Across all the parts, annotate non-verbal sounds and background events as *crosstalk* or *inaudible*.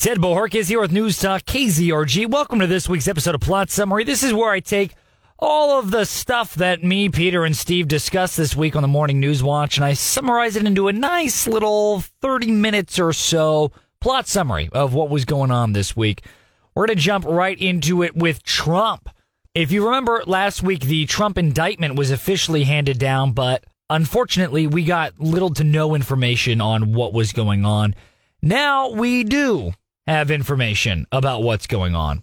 Ted Bojorquez here with News Talk KZRG. Welcome to this week's episode of Plot Summary. This is where I take all of the stuff that me, Peter, and Steve discussed this week on the Morning News Watch, and I summarize it into a nice little 30 minutes or so plot summary of what was going on this week. We're going to jump right into it with Trump. If you remember last week, the Trump indictment was officially handed down, but unfortunately, we got little to no information on what was going on. Now we do have information about what's going on.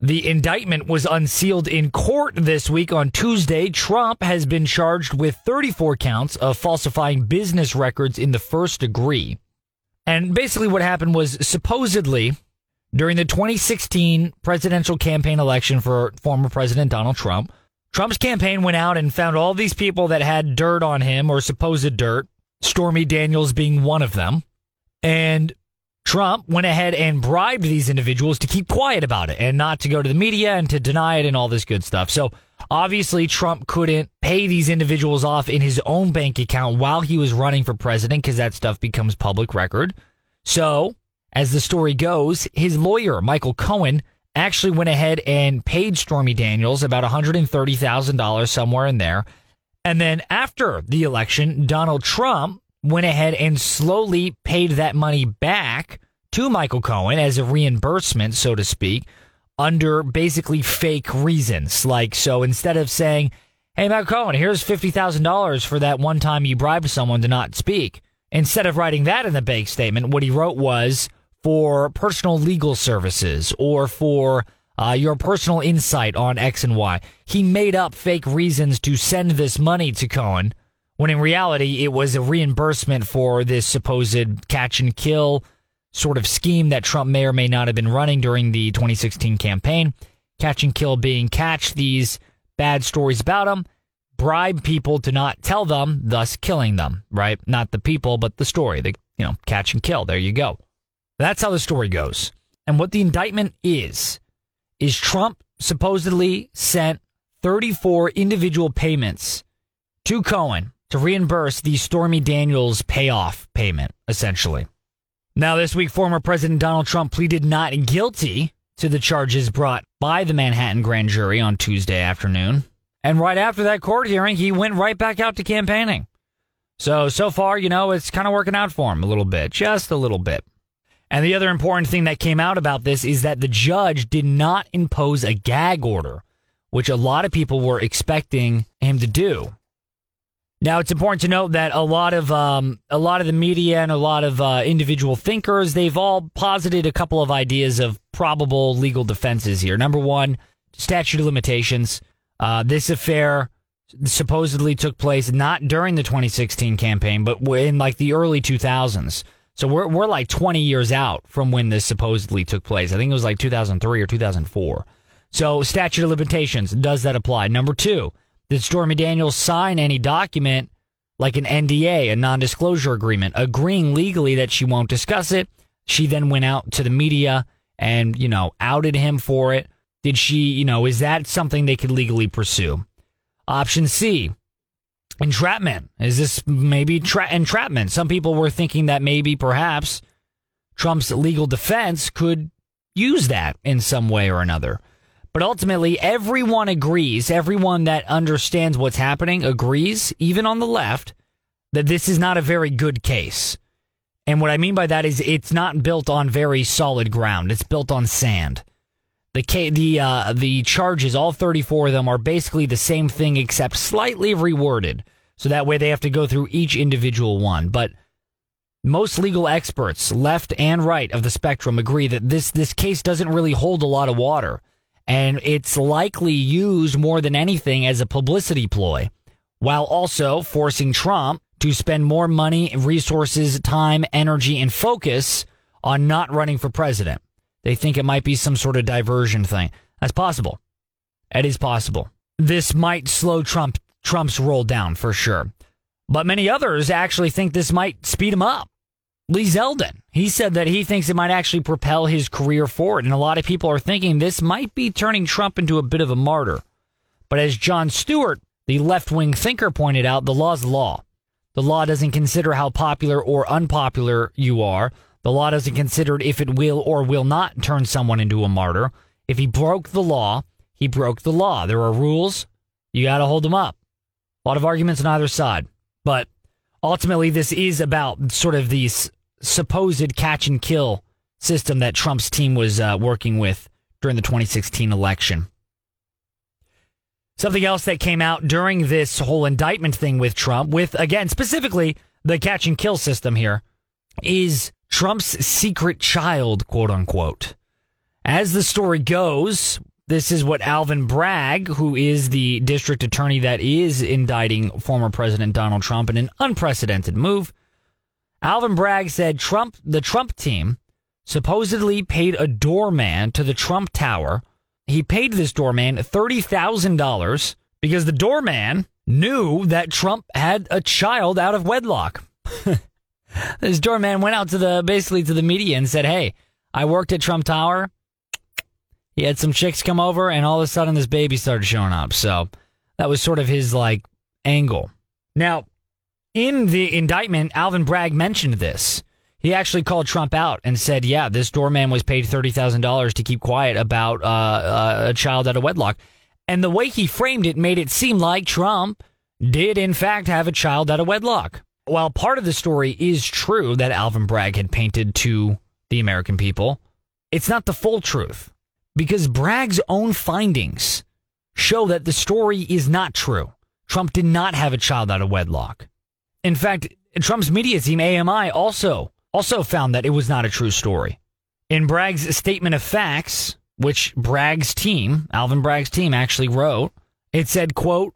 The indictment was unsealed in court this week on Tuesday. Trump has been charged with 34 counts of falsifying business records in the first degree. And basically, what happened was supposedly during the 2016 presidential campaign election for former President Donald Trump, Trump's campaign went out and found all these people that had dirt on him or supposed dirt, Stormy Daniels being one of them. And Trump went ahead and bribed these individuals to keep quiet about it and not to go to the media and to deny it and all this good stuff. So obviously, Trump couldn't pay these individuals off in his own bank account while he was running for president because that stuff becomes public record. So, as the story goes, his lawyer, Michael Cohen, actually went ahead and paid Stormy Daniels about $130,000 somewhere in there. And then after the election, Donald Trump went ahead and slowly paid that money back to Michael Cohen as a reimbursement, so to speak, under basically fake reasons. Like, so instead of saying, Hey, Michael Cohen, here's $50,000 for that one time you bribed someone to not speak. Instead of writing that in the bank statement, what he wrote was for personal legal services or for uh, your personal insight on X and Y. He made up fake reasons to send this money to Cohen when in reality it was a reimbursement for this supposed catch and kill sort of scheme that Trump may or may not have been running during the 2016 campaign. Catch and kill being catch these bad stories about him, bribe people to not tell them, thus killing them, right? Not the people, but the story. The, you know, catch and kill. There you go. That's how the story goes. And what the indictment is, is Trump supposedly sent 34 individual payments to Cohen to reimburse the Stormy Daniels payoff payment, essentially. Now, this week, former President Donald Trump pleaded not guilty to the charges brought by the Manhattan grand jury on Tuesday afternoon. And right after that court hearing, he went right back out to campaigning. So, so far, you know, it's kind of working out for him a little bit, just a little bit. And the other important thing that came out about this is that the judge did not impose a gag order, which a lot of people were expecting him to do. Now, it's important to note that a lot of um, a lot of the media and a lot of uh, individual thinkers they've all posited a couple of ideas of probable legal defenses here. Number one, statute of limitations. Uh, this affair supposedly took place not during the 2016 campaign, but in like the early 2000s. So we're we're like 20 years out from when this supposedly took place. I think it was like 2003 or 2004. So statute of limitations does that apply? Number two did Stormy Daniels sign any document like an NDA, a non disclosure agreement, agreeing legally that she won't discuss it? She then went out to the media and, you know, outed him for it. Did she, you know, is that something they could legally pursue? Option C, entrapment. Is this maybe tra- entrapment? Some people were thinking that maybe perhaps Trump's legal defense could use that in some way or another. But ultimately, everyone agrees, everyone that understands what's happening agrees, even on the left, that this is not a very good case. And what I mean by that is it's not built on very solid ground. It's built on sand. The the uh, the charges, all 34 of them, are basically the same thing except slightly reworded. So that way they have to go through each individual one. But most legal experts, left and right of the spectrum, agree that this this case doesn't really hold a lot of water and it's likely used more than anything as a publicity ploy, while also forcing Trump to spend more money, resources, time, energy, and focus on not running for president. They think it might be some sort of diversion thing. That's possible. It is possible. This might slow Trump Trump's roll down for sure. But many others actually think this might speed him up. Lee Zeldin. He said that he thinks it might actually propel his career forward. And a lot of people are thinking this might be turning Trump into a bit of a martyr. But as Jon Stewart, the left wing thinker, pointed out, the law's law. The law doesn't consider how popular or unpopular you are. The law doesn't consider if it will or will not turn someone into a martyr. If he broke the law, he broke the law. There are rules. You got to hold them up. A lot of arguments on either side. But ultimately, this is about sort of the supposed catch and kill system that Trump's team was uh, working with during the 2016 election. Something else that came out during this whole indictment thing with Trump, with again, specifically the catch and kill system here, is Trump's secret child, quote unquote. As the story goes, this is what Alvin Bragg, who is the district attorney that is indicting former President Donald Trump in an unprecedented move. Alvin Bragg said Trump, the Trump team, supposedly paid a doorman to the Trump Tower. He paid this doorman $30,000 because the doorman knew that Trump had a child out of wedlock. *laughs* this doorman went out to the basically to the media and said, "Hey, I worked at Trump Tower. He had some chicks come over, and all of a sudden, this baby started showing up." So that was sort of his like angle. Now, in the indictment, Alvin Bragg mentioned this. He actually called Trump out and said, "Yeah, this doorman was paid thirty thousand dollars to keep quiet about uh, uh, a child out of wedlock." And the way he framed it made it seem like Trump did, in fact, have a child out of wedlock. While part of the story is true that Alvin Bragg had painted to the American people, it's not the full truth because Bragg's own findings show that the story is not true. Trump did not have a child out of wedlock. In fact, Trump's media team, AMI, also also found that it was not a true story. In Bragg's statement of facts, which Bragg's team, Alvin Bragg's team, actually wrote, it said, quote,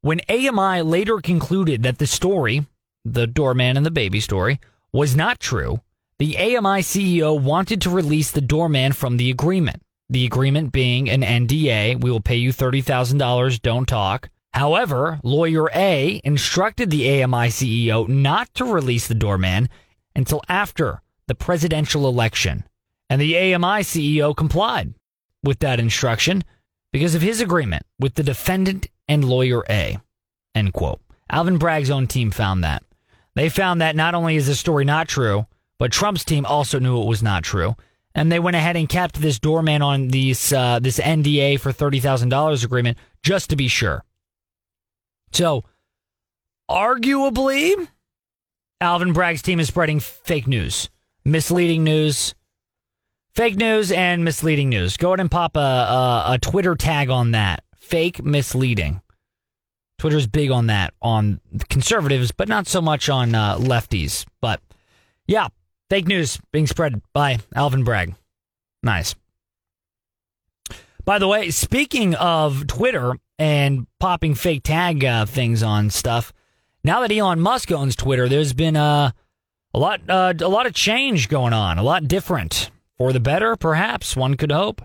when AMI later concluded that the story, the doorman and the baby story, was not true, the AMI CEO wanted to release the doorman from the agreement. The agreement being an NDA, we will pay you $30,000, don't talk. However, lawyer A instructed the AMI CEO not to release the doorman until after the presidential election. And the AMI CEO complied with that instruction because of his agreement with the defendant and lawyer A. End quote. Alvin Bragg's own team found that. They found that not only is the story not true, but Trump's team also knew it was not true. And they went ahead and kept this doorman on these, uh, this NDA for $30,000 agreement just to be sure. So, arguably, Alvin Bragg's team is spreading fake news, misleading news, fake news, and misleading news. Go ahead and pop a, a, a Twitter tag on that. Fake misleading. Twitter's big on that on conservatives, but not so much on uh, lefties. But yeah, fake news being spread by Alvin Bragg. Nice. By the way, speaking of Twitter and popping fake tag uh, things on stuff, now that Elon Musk owns Twitter, there's been uh, a lot, uh, a lot of change going on, a lot different for the better, perhaps one could hope.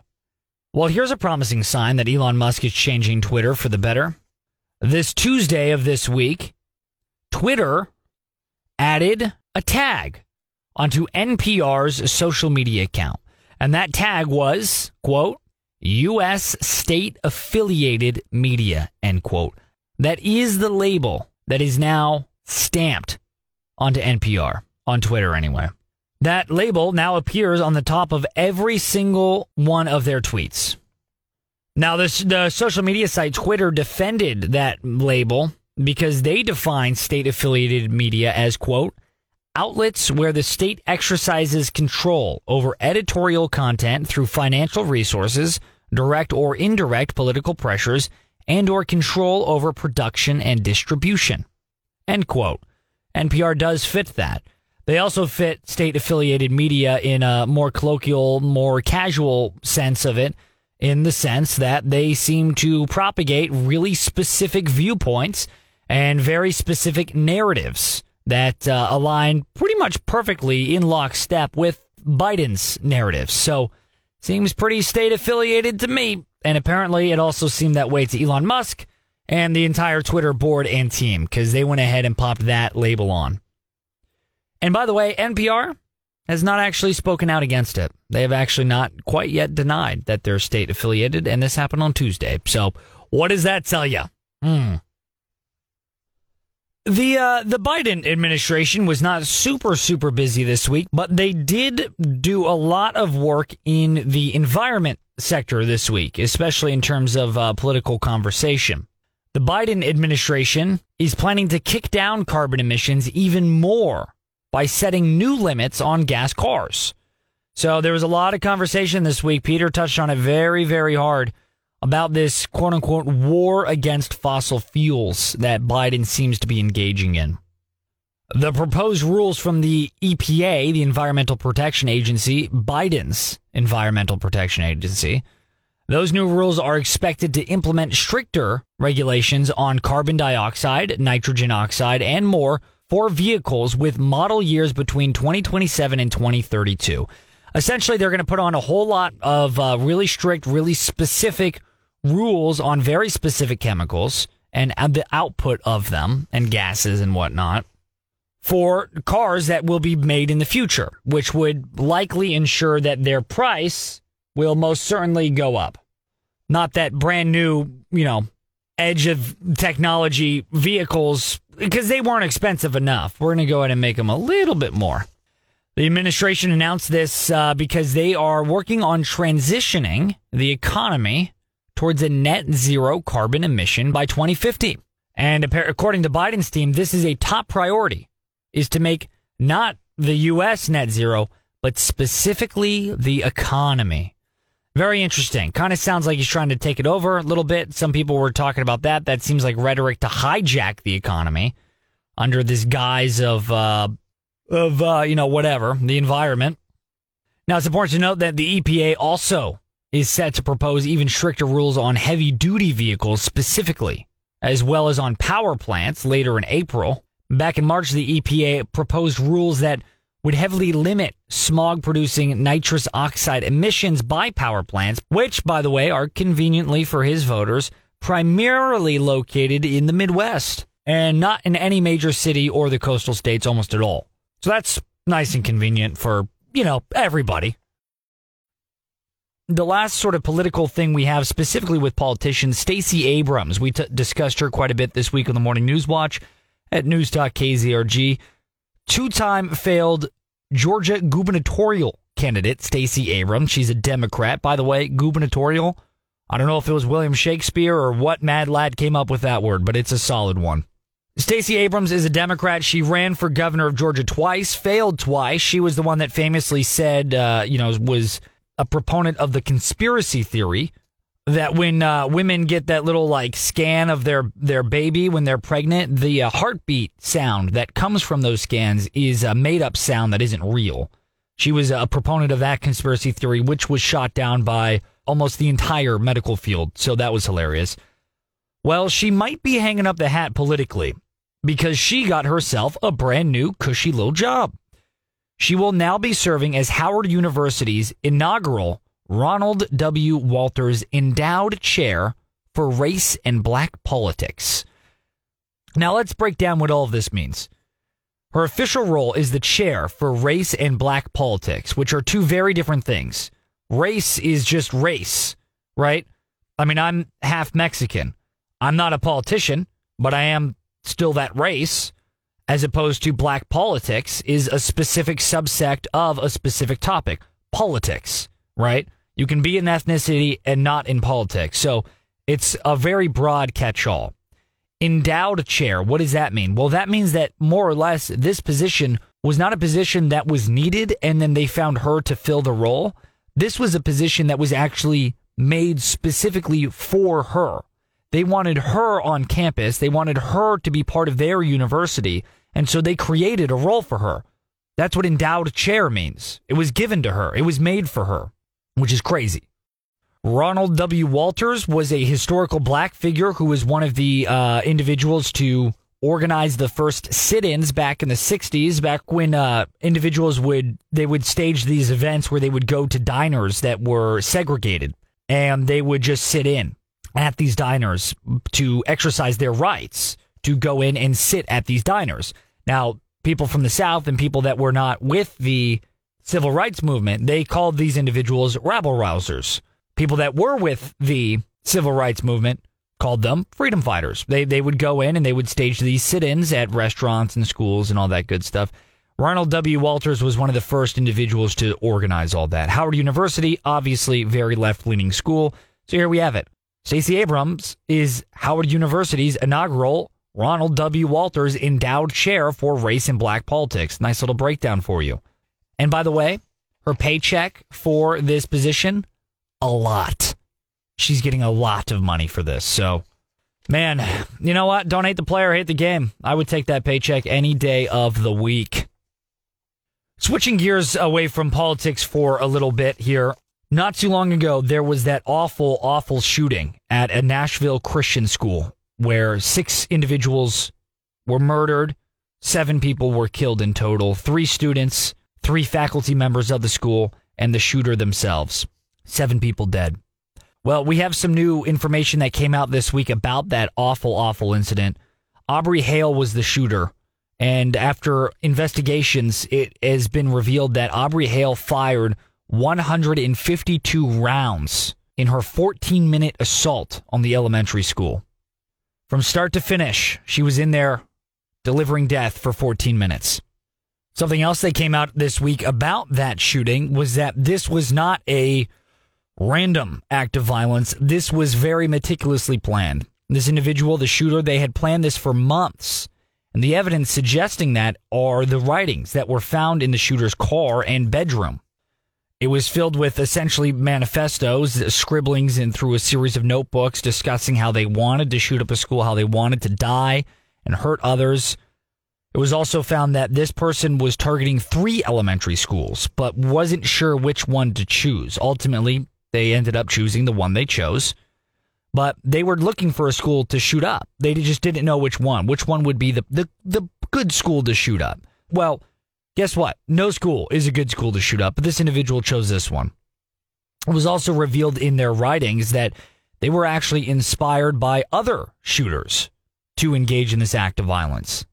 Well, here's a promising sign that Elon Musk is changing Twitter for the better. This Tuesday of this week, Twitter added a tag onto NPR's social media account. And that tag was, quote, U.S. state affiliated media, end quote. That is the label that is now stamped onto NPR, on Twitter anyway. That label now appears on the top of every single one of their tweets. Now, this, the social media site Twitter defended that label because they define state affiliated media as, quote, outlets where the state exercises control over editorial content through financial resources, direct or indirect political pressures, and or control over production and distribution. End quote. NPR does fit that. They also fit state affiliated media in a more colloquial, more casual sense of it, in the sense that they seem to propagate really specific viewpoints and very specific narratives that uh, align pretty much perfectly in lockstep with Biden's narratives. So, seems pretty state affiliated to me. And apparently, it also seemed that way to Elon Musk and the entire Twitter board and team because they went ahead and popped that label on. And by the way, NPR has not actually spoken out against it. They have actually not quite yet denied that they're state affiliated, and this happened on Tuesday. So, what does that tell you? Hmm. The uh, the Biden administration was not super super busy this week, but they did do a lot of work in the environment sector this week, especially in terms of uh, political conversation. The Biden administration is planning to kick down carbon emissions even more by setting new limits on gas cars. So there was a lot of conversation this week. Peter touched on it very very hard about this quote unquote war against fossil fuels that Biden seems to be engaging in. The proposed rules from the EPA, the Environmental Protection Agency, Biden's Environmental Protection Agency, those new rules are expected to implement stricter regulations on carbon dioxide, nitrogen oxide, and more for vehicles with model years between 2027 and 2032. Essentially, they're going to put on a whole lot of uh, really strict, really specific rules on very specific chemicals and the output of them and gases and whatnot for cars that will be made in the future, which would likely ensure that their price will most certainly go up. Not that brand new, you know, edge of technology vehicles, because they weren't expensive enough. We're going to go ahead and make them a little bit more. The administration announced this uh, because they are working on transitioning the economy towards a net zero carbon emission by 2050. And according to Biden's team, this is a top priority is to make not the US net zero, but specifically the economy. Very interesting. Kind of sounds like he's trying to take it over a little bit. Some people were talking about that. That seems like rhetoric to hijack the economy under this guise of uh, of uh, you know whatever the environment. Now it's important to note that the EPA also is set to propose even stricter rules on heavy duty vehicles specifically, as well as on power plants later in April. Back in March, the EPA proposed rules that would heavily limit smog producing nitrous oxide emissions by power plants, which, by the way, are conveniently for his voters, primarily located in the Midwest and not in any major city or the coastal states almost at all. So that's nice and convenient for, you know, everybody the last sort of political thing we have specifically with politicians, Stacey Abrams. We t- discussed her quite a bit this week on the Morning News Watch at News KZRG. Two time failed Georgia gubernatorial candidate, Stacey Abrams. She's a Democrat, by the way, gubernatorial. I don't know if it was William Shakespeare or what mad lad came up with that word, but it's a solid one. Stacey Abrams is a Democrat. She ran for governor of Georgia twice, failed twice. She was the one that famously said, uh, you know, was a proponent of the conspiracy theory that when uh, women get that little like scan of their their baby when they're pregnant, the uh, heartbeat sound that comes from those scans is a made up sound that isn't real. She was a proponent of that conspiracy theory, which was shot down by almost the entire medical field. So that was hilarious. Well, she might be hanging up the hat politically because she got herself a brand new cushy little job. She will now be serving as Howard University's inaugural Ronald W. Walters Endowed Chair for Race and Black Politics. Now let's break down what all of this means. Her official role is the chair for race and black politics, which are two very different things. Race is just race, right? I mean, I'm half Mexican. I'm not a politician, but I am still that race as opposed to black politics is a specific subsect of a specific topic politics right? You can be an ethnicity and not in politics. So it's a very broad catch-all. Endowed chair what does that mean? Well that means that more or less this position was not a position that was needed and then they found her to fill the role. This was a position that was actually made specifically for her. They wanted her on campus. They wanted her to be part of their university and so they created a role for her. That's what endowed chair means. It was given to her, it was made for her, which is crazy. Ronald W. Walters was a historical black figure who was one of the uh, individuals to organize the first sit-ins back in the 60s back when uh, individuals would they would stage these events where they would go to diners that were segregated and they would just sit in at these diners to exercise their rights to go in and sit at these diners. Now, people from the South and people that were not with the civil rights movement, they called these individuals rabble rousers. People that were with the civil rights movement called them freedom fighters. They they would go in and they would stage these sit-ins at restaurants and schools and all that good stuff. Ronald W. Walters was one of the first individuals to organize all that. Howard University, obviously very left-leaning school. So here we have it. Stacey Abrams is Howard University's inaugural Ronald W. Walters Endowed Chair for Race and Black Politics. Nice little breakdown for you. And by the way, her paycheck for this position, a lot she's getting a lot of money for this. So, man, you know what? Don't hate the player, hate the game. I would take that paycheck any day of the week. Switching gears away from politics for a little bit here. Not too long ago, there was that awful, awful shooting at a Nashville Christian school where six individuals were murdered, seven people were killed in total, three students, three faculty members of the school, and the shooter themselves. Seven people dead. Well, we have some new information that came out this week about that awful, awful incident. Aubrey Hale was the shooter. And after investigations, it has been revealed that Aubrey Hale fired 152 rounds in her 14 minute assault on the elementary school. From start to finish, she was in there delivering death for 14 minutes. Something else that came out this week about that shooting was that this was not a random act of violence. This was very meticulously planned. This individual, the shooter, they had planned this for months. And the evidence suggesting that are the writings that were found in the shooter's car and bedroom. It was filled with essentially manifestos, scribblings, and through a series of notebooks discussing how they wanted to shoot up a school, how they wanted to die and hurt others. It was also found that this person was targeting three elementary schools, but wasn't sure which one to choose. Ultimately, they ended up choosing the one they chose. But they were looking for a school to shoot up. They just didn't know which one. Which one would be the, the, the good school to shoot up? Well, guess what? No school is a good school to shoot up, but this individual chose this one. It was also revealed in their writings that they were actually inspired by other shooters to engage in this act of violence.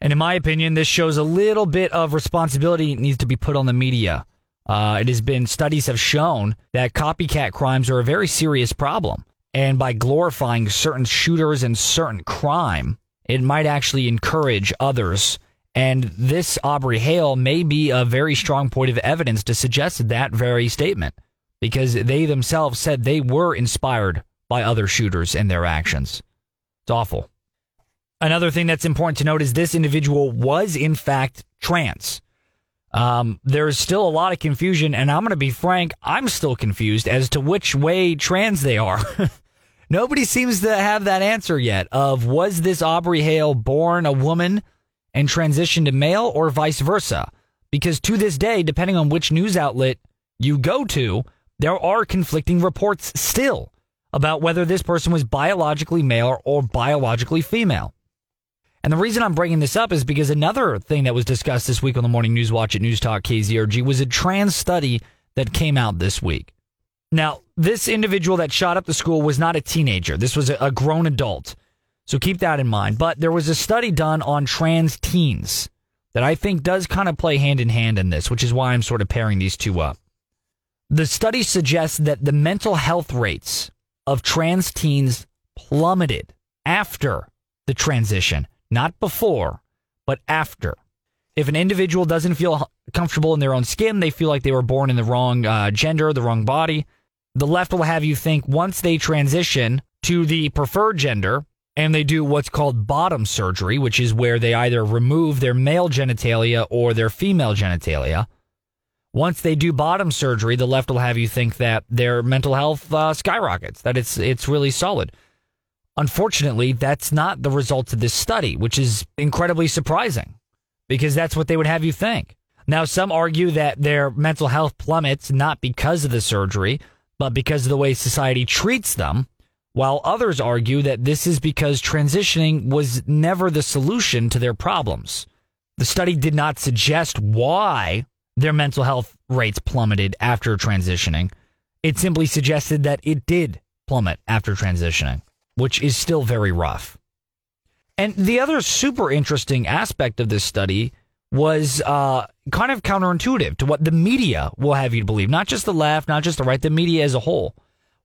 And in my opinion, this shows a little bit of responsibility needs to be put on the media uh, it has been studies have shown that copycat crimes are a very serious problem, and by glorifying certain shooters and certain crime, it might actually encourage others. And this Aubrey Hale may be a very strong point of evidence to suggest that very statement, because they themselves said they were inspired by other shooters and their actions. It's awful. Another thing that's important to note is this individual was in fact trans. Um, there's still a lot of confusion, and I'm going to be frank, I'm still confused as to which way trans they are. *laughs* Nobody seems to have that answer yet of was this Aubrey Hale born a woman and transition to male or vice versa? Because to this day, depending on which news outlet you go to, there are conflicting reports still about whether this person was biologically male or biologically female. And the reason I'm bringing this up is because another thing that was discussed this week on the Morning News Watch at News Talk KZRG was a trans study that came out this week. Now, this individual that shot up the school was not a teenager. This was a grown adult. So keep that in mind. But there was a study done on trans teens that I think does kind of play hand in hand in this, which is why I'm sort of pairing these two up. The study suggests that the mental health rates of trans teens plummeted after the transition not before, but after. If an individual doesn't feel comfortable in their own skin, they feel like they were born in the wrong uh, gender, the wrong body, the left will have you think once they transition to the preferred gender and they do what's called bottom surgery, which is where they either remove their male genitalia or their female genitalia. Once they do bottom surgery, the left will have you think that their mental health uh, skyrockets, that it's it's really solid. Unfortunately, that's not the results of this study, which is incredibly surprising because that's what they would have you think. Now, some argue that their mental health plummets not because of the surgery, but because of the way society treats them, while others argue that this is because transitioning was never the solution to their problems. The study did not suggest why their mental health rates plummeted after transitioning. It simply suggested that it did plummet after transitioning which is still very rough. And the other super interesting aspect of this study was uh, kind of counterintuitive to what the media will have you believe, not just the left, not just the right, the media as a whole.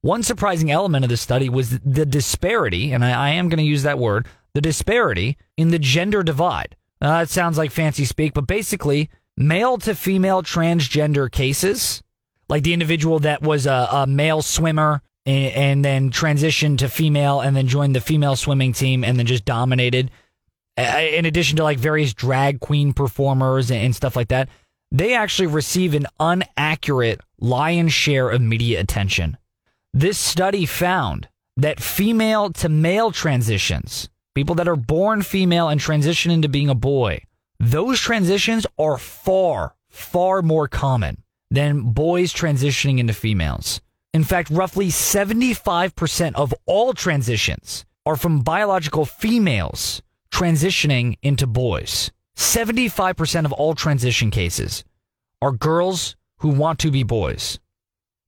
One surprising element of the study was the disparity, and I, I am going to use that word, the disparity in the gender divide. Uh, it sounds like fancy speak, but basically, male to female transgender cases, like the individual that was a, a male swimmer and, and, then transitioned to female and then joined the female swimming team and then just dominated, in addition to like various drag queen performers and, and stuff like that, they actually receive an inaccurate lion's share of media attention. This study found that female to male transitions, people that are born female and transition into being a boy, those transitions are far, far more common than boys transitioning into females. In fact, roughly 75% of all transitions are from biological females transitioning into boys. 75% of all transition cases are girls who want to be boys.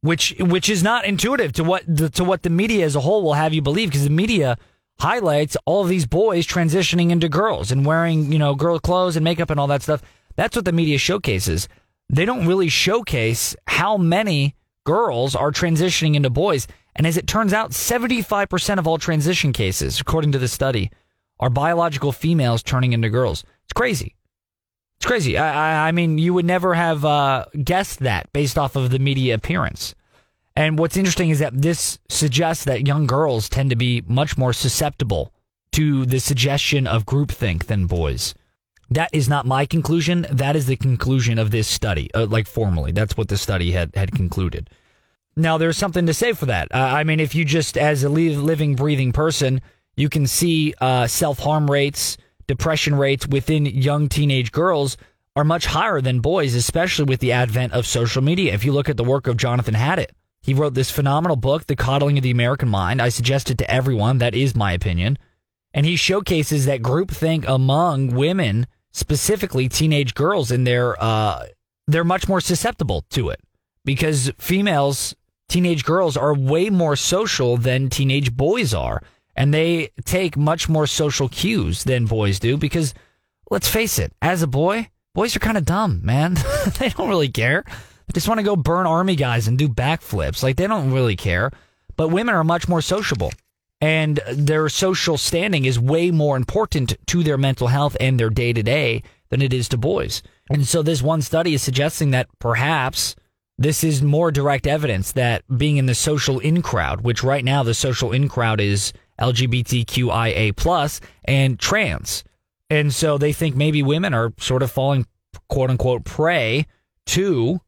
Which which is not intuitive to what the, to what the media as a whole will have you believe because the media highlights all of these boys transitioning into girls and wearing, you know, girl clothes and makeup and all that stuff. That's what the media showcases. They don't really showcase how many girls are transitioning into boys. And as it turns out, 75% of all transition cases, according to the study, are biological females turning into girls. It's crazy. It's crazy. I, I, I mean, you would never have uh, guessed that based off of the media appearance. And what's interesting is that this suggests that young girls tend to be much more susceptible to the suggestion of groupthink than boys. That is not my conclusion. That is the conclusion of this study, uh, like formally. That's what the study had, had concluded. Now, there's something to say for that. Uh, I mean, if you just, as a living, breathing person, you can see uh, self harm rates, depression rates within young teenage girls are much higher than boys, especially with the advent of social media. If you look at the work of Jonathan Haidt, he wrote this phenomenal book, The Coddling of the American Mind. I suggest it to everyone. That is my opinion. And he showcases that groupthink among women, specifically teenage girls, and they're, uh, they're much more susceptible to it because females, teenage girls, are way more social than teenage boys are and they take much more social cues than boys do because let's face it, as a boy, boys are kind of dumb, man. *laughs* they don't really care. They just want to go burn army guys and do backflips. Like they don't really care. But women are much more sociable and their social standing is way more important to their mental health and their day to day than it is to boys. And so this one study is suggesting that perhaps this is more direct evidence that being in the social in crowd, which right now the social in crowd is LGBTQIA plus and trans. And so they think maybe women are sort of falling quote unquote prey to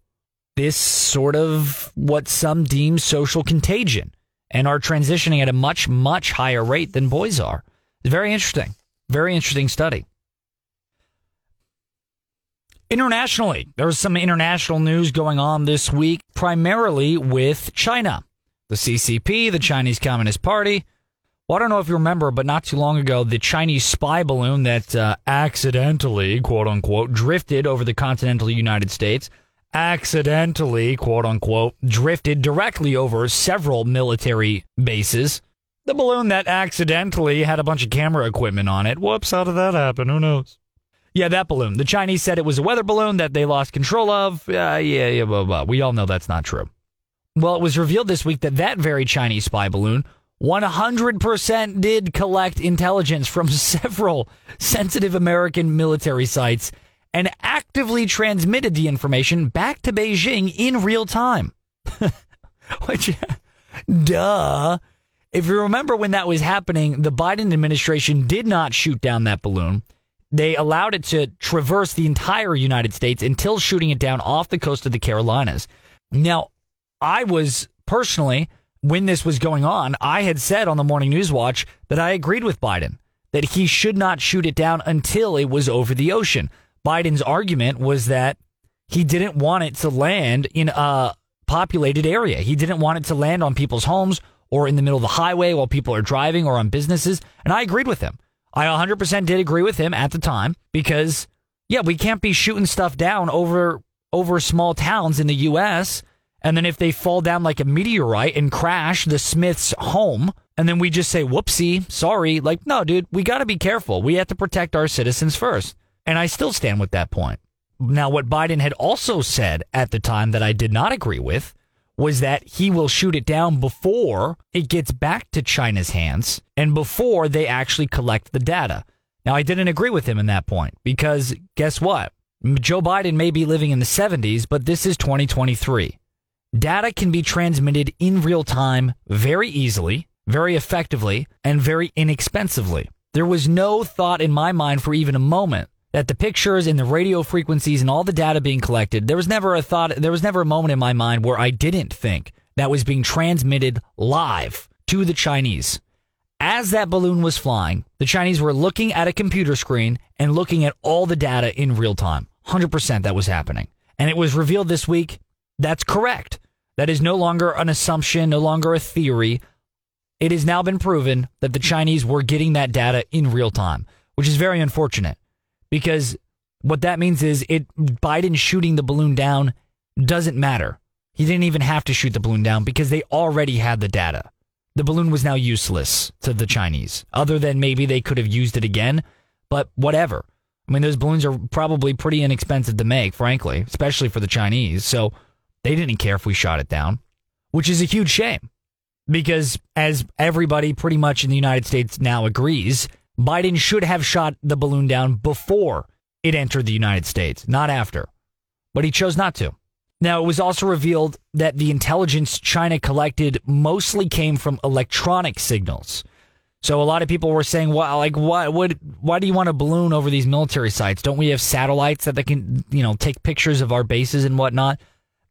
this sort of what some deem social contagion and are transitioning at a much, much higher rate than boys are. Very interesting. Very interesting study. Internationally, there's some international news going on this week, primarily with China. The CCP, the Chinese Communist Party, well, I don't know if you remember, but not too long ago, the Chinese spy balloon that uh, accidentally, quote unquote, drifted over the continental United States, accidentally, quote unquote, drifted directly over several military bases. The balloon that accidentally had a bunch of camera equipment on it. Whoops, how did that happen? Who knows? Yeah, that balloon. The Chinese said it was a weather balloon that they lost control of. Uh, yeah, yeah, blah, blah. We all know that's not true. Well, it was revealed this week that that very Chinese spy balloon 100% did collect intelligence from several sensitive American military sites and actively transmitted the information back to Beijing in real time. *laughs* Which, duh. If you remember when that was happening, the Biden administration did not shoot down that balloon. They allowed it to traverse the entire United States until shooting it down off the coast of the Carolinas. Now, I was personally when this was going on, I had said on the Morning News Watch that I agreed with Biden that he should not shoot it down until it was over the ocean. Biden's argument was that he didn't want it to land in a populated area. He didn't want it to land on people's homes or in the middle of the highway while people are driving or on businesses. And I agreed with him. I 100% did agree with him at the time because, yeah, we can't be shooting stuff down over over small towns in the U.S. And then if they fall down like a meteorite and crash the Smiths' home, and then we just say, whoopsie, sorry. Like, no, dude, we got to be careful. We have to protect our citizens first. And I still stand with that point. Now, what Biden had also said at the time that I did not agree with was that he will shoot it down before it gets back to China's hands and before they actually collect the data. Now, I didn't agree with him in that point because guess what? Joe Biden may be living in the 70s, but this is 2023. Data can be transmitted in real time very easily, very effectively, and very inexpensively. There was no thought in my mind for even a moment that the pictures and the radio frequencies and all the data being collected, there was never a thought, there was never a moment in my mind where I didn't think that was being transmitted live to the Chinese. As that balloon was flying, the Chinese were looking at a computer screen and looking at all the data in real time. 100% that was happening. And it was revealed this week that's correct. That is no longer an assumption, no longer a theory. It has now been proven that the Chinese were getting that data in real time, which is very unfortunate because what that means is it Biden shooting the balloon down doesn't matter. He didn't even have to shoot the balloon down because they already had the data. The balloon was now useless to the Chinese, other than maybe they could have used it again, but whatever. I mean, those balloons are probably pretty inexpensive to make, frankly, especially for the Chinese. So they didn't care if we shot it down, which is a huge shame because, as everybody pretty much in the United States now agrees, Biden should have shot the balloon down before it entered the United States, not after. But he chose not to. Now, it was also revealed that the intelligence China collected mostly came from electronic signals. So a lot of people were saying, "Well, like, why would why do you want a balloon over these military sites? Don't we have satellites that they can, you know, take pictures of our bases and whatnot?"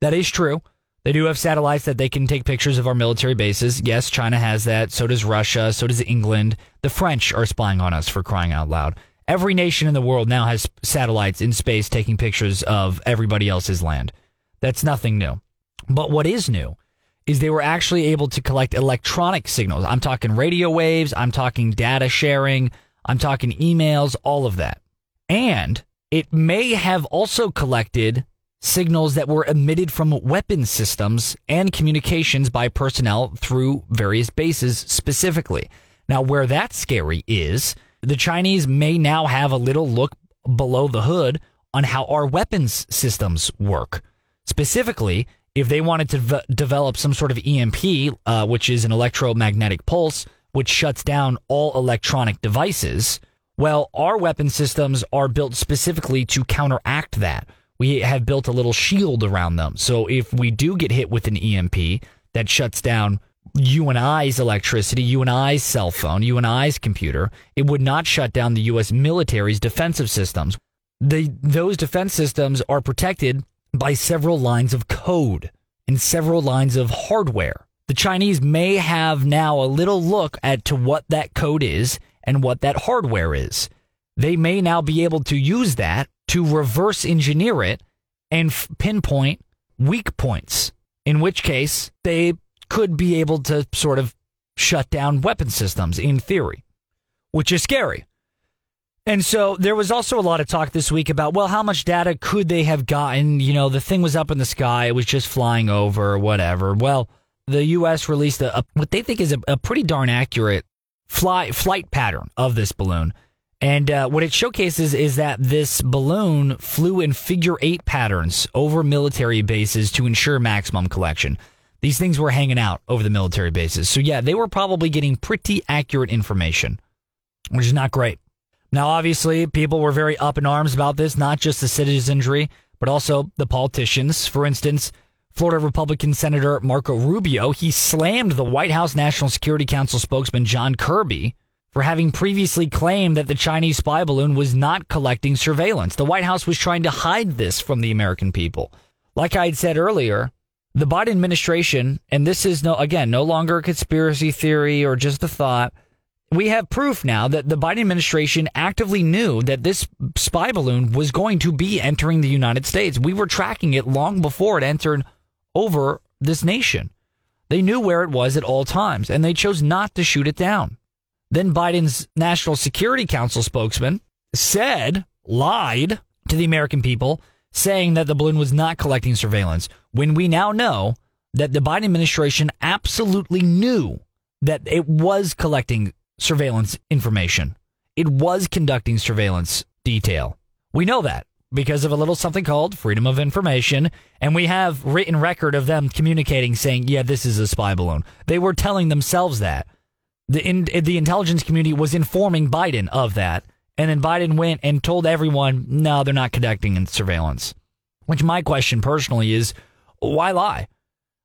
That is true. They do have satellites that they can take pictures of our military bases. Yes, China has that. So does Russia. So does England. The French are spying on us for crying out loud. Every nation in the world now has satellites in space taking pictures of everybody else's land. That's nothing new. But what is new is they were actually able to collect electronic signals. I'm talking radio waves, I'm talking data sharing, I'm talking emails, all of that. And it may have also collected signals that were emitted from weapon systems and communications by personnel through various bases specifically. Now, where that's scary is the Chinese may now have a little look below the hood on how our weapons systems work. Specifically, if they wanted to v- develop some sort of EMP, uh, which is an electromagnetic pulse, which shuts down all electronic devices, well, our weapon systems are built specifically to counteract that. We have built a little shield around them. So if we do get hit with an EMP that shuts down you and I's electricity, you and I's cell phone, you and I's computer, it would not shut down the U.S. military's defensive systems. The, those defense systems are protected by several lines of code and several lines of hardware. The Chinese may have now a little look at to what that code is and what that hardware is. They may now be able to use that to reverse engineer it and f- pinpoint weak points, in which case they could be able to sort of shut down weapon systems in theory, which is scary. And so there was also a lot of talk this week about, well, how much data could they have gotten? You know, the thing was up in the sky, it was just flying over, whatever. Well, the U.S. released a, a what they think is a, a, pretty darn accurate fly flight pattern of this balloon. And uh, what it showcases is that this balloon flew in figure eight patterns over military bases to ensure maximum collection. These things were hanging out over the military bases. So, yeah, they were probably getting pretty accurate information, which is not great. Now, obviously, people were very up in arms about this, not just the citizenry, but also the politicians. For instance, Florida Republican Senator Marco Rubio, he slammed the White House National Security Council spokesman John Kirby for having previously claimed that the Chinese spy balloon was not collecting surveillance. The White House was trying to hide this from the American people. Like I had said earlier, the Biden administration, and this is no, again, no longer a conspiracy theory or just a thought we have proof now that the Biden administration actively knew that this spy balloon was going to be entering the United States. We were tracking it long before it entered over this nation. They knew where it was at all times, and they chose not to shoot it down. Then Biden's National Security Council spokesman said, lied to the American people, saying that the balloon was not collecting surveillance, when we now know that the Biden administration absolutely knew that it was collecting surveillance information. It was conducting surveillance detail. We know that. because of a little something called freedom of information. And we have written record of them communicating saying, yeah, this is a spy balloon. They were telling themselves that. The, in, the intelligence community was informing Biden of that. And then Biden went and told everyone, no, they're not conducting surveillance. Which my question personally is, why lie?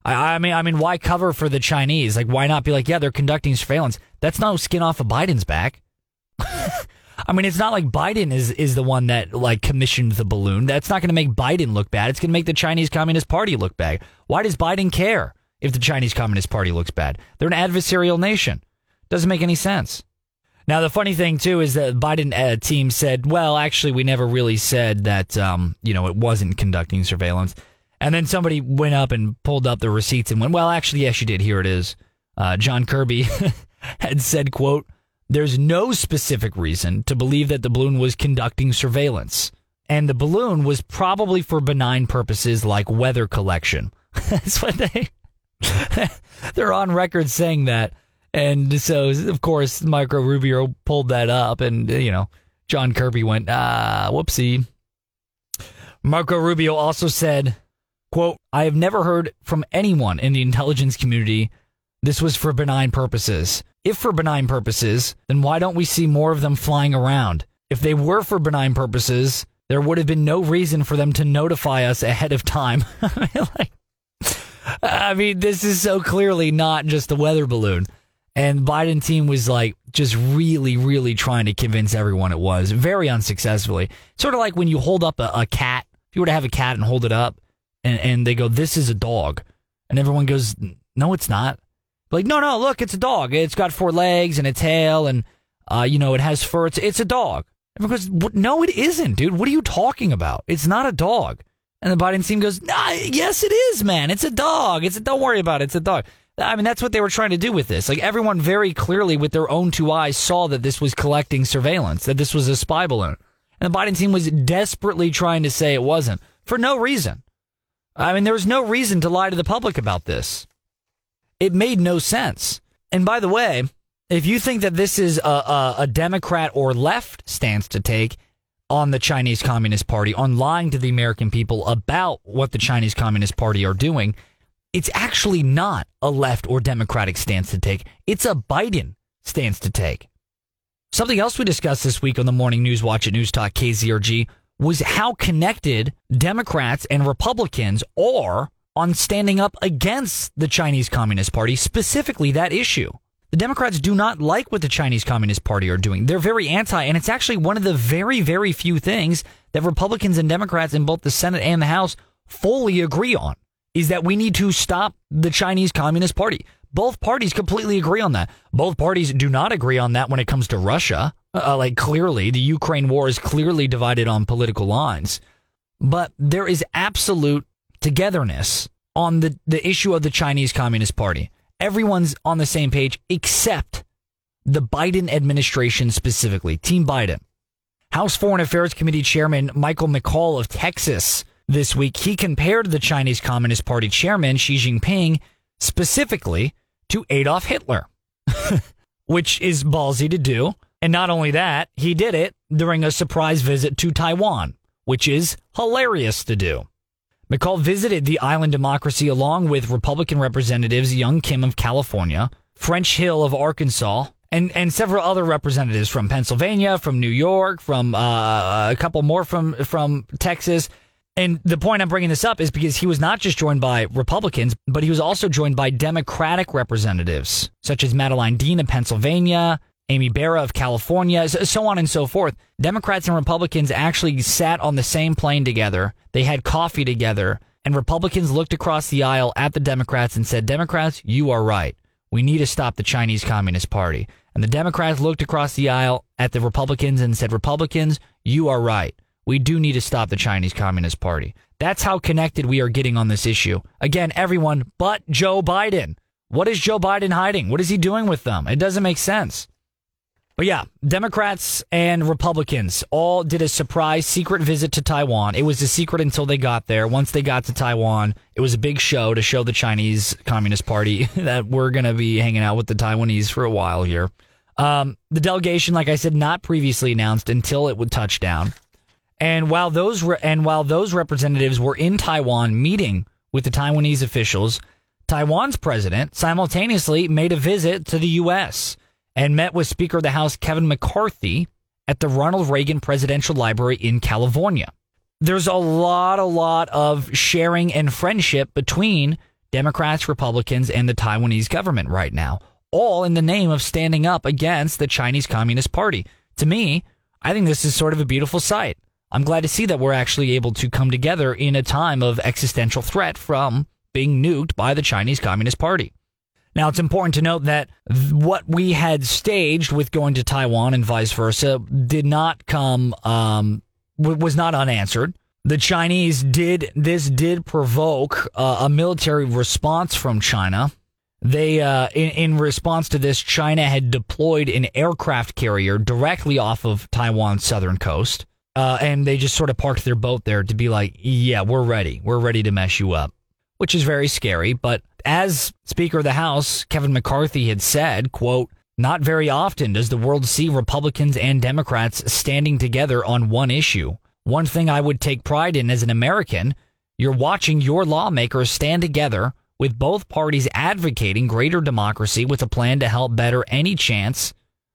I, I mean, I mean, why cover for the Chinese? Like, why not be like, yeah, they're conducting surveillance? That's no skin off of Biden's back. *laughs* I mean, it's not like Biden is is the one that like commissioned the balloon. That's not going to make Biden look bad. It's going to make the Chinese Communist Party look bad. Why does Biden care if the Chinese Communist Party looks bad? They're an adversarial nation. Doesn't make any sense. Now, the funny thing too is that Biden uh, team said, "Well, actually, we never really said that. Um, you know, it wasn't conducting surveillance." And then somebody went up and pulled up the receipts and went, "Well, actually, yes, you did. Here it is." Uh, John Kirby *laughs* had said, "quote there's no specific reason to believe that the balloon was conducting surveillance. And the balloon was probably for benign purposes like weather collection. *laughs* That's what they *laughs* they're on record saying that. And so of course Marco Rubio pulled that up and you know, John Kirby went, ah, whoopsie. Marco Rubio also said, quote, I have never heard from anyone in the intelligence community this was for benign purposes. If for benign purposes, then why don't we see more of them flying around? If they were for benign purposes, there would have been no reason for them to notify us ahead of time. *laughs* like, I mean, this is so clearly not just a weather balloon. And Biden team was like just really, really trying to convince everyone it was very unsuccessfully. Sort of like when you hold up a, a cat. If you were to have a cat and hold it up, and, and they go, "This is a dog," and everyone goes, "No, it's not." Like, no, no, look, it's a dog. It's got four legs and a tail, and uh, you know, it has fur. It's it's a dog. Everyone Because no, it isn't, dude. What are you talking about? It's not a dog. And the Biden team goes, nah, yes, it is, man. It's a dog. It's a, don't worry about it. It's a dog. I mean, that's what they were trying to do with this. Like everyone very clearly with their own two eyes saw that this was collecting surveillance, that this was a spy balloon. And the Biden team was desperately trying to say it wasn't for no reason. I mean, there was no reason to lie to the public about this. It made no sense. And by the way, if you think that this is a, a, a, Democrat or left stance to take on the Chinese Communist Party, on lying to the American people about what the Chinese Communist Party are doing, it's actually not a left or Democratic stance to take. It's a Biden stance to take. Something else we discussed this week on the Morning News Watch at News Talk KZRG was how connected Democrats and Republicans are on standing up against the Chinese Communist Party, specifically that issue. The Democrats do not like what the Chinese Communist Party are doing. They're very anti, and it's actually one of the very, very few things that Republicans and Democrats in both the Senate and the House fully agree on is that we need to stop the Chinese Communist Party. Both parties completely agree on that. Both parties do not agree on that when it comes to Russia. Uh, like clearly, the Ukraine war is clearly divided on political lines. But there is absolute togetherness on the, the issue of the Chinese Communist Party. Everyone's on the same page except the Biden administration specifically, Team Biden. House Foreign Affairs Committee Chairman Michael McCaul of Texas this week, he compared the Chinese Communist Party chairman Xi Jinping specifically to Adolf Hitler, *laughs* which is ballsy to do. And not only that, he did it during a surprise visit to Taiwan, which is hilarious to do. McCaul visited the island democracy along with Republican representatives Young Kim of California, French Hill of Arkansas, and, and several other representatives from Pennsylvania, from New York, from uh, a couple more from, from Texas. And the point I'm bringing this up is because he was not just joined by Republicans, but he was also joined by Democratic representatives, such as Madeleine Dean of Pennsylvania, Ami Bera of California, so on and so forth. Democrats and Republicans actually sat on the same plane together. They had coffee together, and Republicans looked across the aisle at the Democrats and said, Democrats, you are right. We need to stop the Chinese Communist Party. And the Democrats looked across the aisle at the Republicans and said, Republicans, you are right. We do need to stop the Chinese Communist Party. That's how connected we are getting on this issue. Again, everyone but Joe Biden. What is Joe Biden hiding? What is he doing with them? It doesn't make sense. But yeah, Democrats and Republicans all did a surprise secret visit to Taiwan. It was a secret until they got there. Once they got to Taiwan, it was a big show to show the Chinese Communist Party *laughs* that we're going to be hanging out with the Taiwanese for a while here. Um, the delegation, like I said, not previously announced until it would touch down. And while those re- and while those representatives were in Taiwan meeting with the Taiwanese officials, Taiwan's president simultaneously made a visit to the U.S. and met with Speaker of the House Kevin McCarthy at the Ronald Reagan Presidential Library in California. There's a lot, a lot of sharing and friendship between Democrats, Republicans, and the Taiwanese government right now, all in the name of standing up against the Chinese Communist Party. To me, I think this is sort of a beautiful sight. I'm glad to see that we're actually able to come together in a time of existential threat from being nuked by the Chinese Communist Party. Now, it's important to note that what we had staged with going to Taiwan and vice versa did not come, um, was not unanswered. The Chinese did, this did provoke uh, a military response from China. They, uh, in, in response to this, China had deployed an aircraft carrier directly off of Taiwan's southern coast. Uh, and they just sort of parked their boat there to be like, yeah, we're ready. We're ready to mess you up, which is very scary. But as Speaker of the House, Kevin McCarthy had said, quote, not very often does the world see Republicans and Democrats standing together on one issue. One thing I would take pride in as an American, you're watching your lawmakers stand together with both parties advocating greater democracy with a plan to help better any chance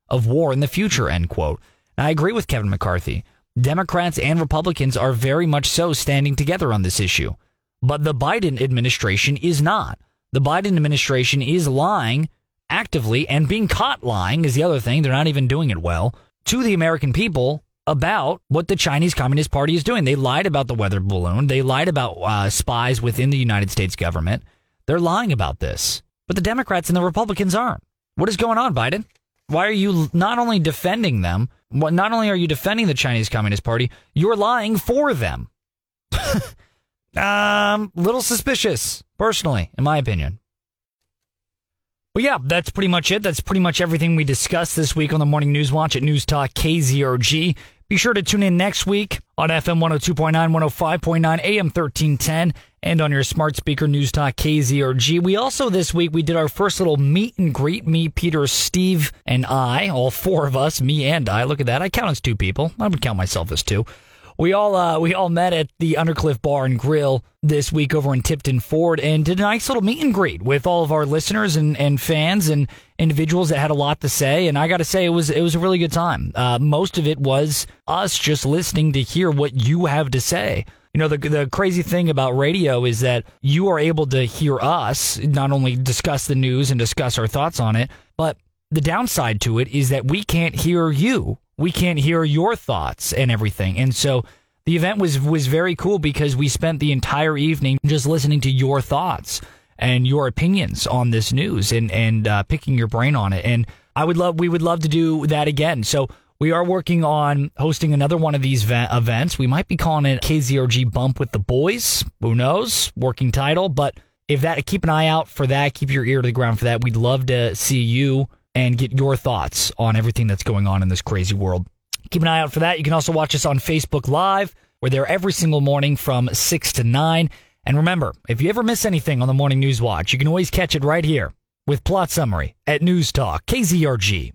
of war in the future, end quote. And I agree with Kevin McCarthy. Democrats and Republicans are very much so standing together on this issue. But the Biden administration is not. The Biden administration is lying actively and being caught lying is the other thing. They're not even doing it well to the American people about what the Chinese Communist Party is doing. They lied about the weather balloon. They lied about uh, spies within the United States government. They're lying about this. But the Democrats and the Republicans aren't. What is going on, Biden? Why are you not only defending them, not only are you defending the Chinese Communist Party, you're lying for them. *laughs* um, little suspicious, personally, in my opinion. But yeah, that's pretty much it. That's pretty much everything we discussed this week on the Morning News Watch at News Talk KZRG. Be sure to tune in next week on FM 102.9, 105.9, AM 1310, and on your smart speaker News Talk KZRG. We also, this week, we did our first little meet and greet. Me, Peter, Steve, and I, all four of us, me and I. Look at that. I count as two people. I would count myself as two. We all uh, we all met at the Undercliff Bar and Grill this week over in Tipton Ford and did a nice little meet and greet with all of our listeners and, and fans and individuals that had a lot to say. And I got to say, it was it was a really good time. Uh, most of it was us just listening to hear what you have to say. You know, the the crazy thing about radio is that you are able to hear us not only discuss the news and discuss our thoughts on it, but the downside to it is that we can't hear you we can't hear your thoughts and everything. And so the event was was very cool because we spent the entire evening just listening to your thoughts and your opinions on this news and and uh, picking your brain on it. And I would love we would love to do that again. So we are working on hosting another one of these events. We might be calling it KZRG Bump with the Boys. Who knows? Working title, but if that keep an eye out for that. Keep your ear to the ground for that. We'd love to see you and get your thoughts on everything that's going on in this crazy world. Keep an eye out for that. You can also watch us on Facebook Live. We're there every single morning from 6 to 9. And remember, if you ever miss anything on the Morning News Watch, you can always catch it right here with Plot Summary at News Talk, KZRG.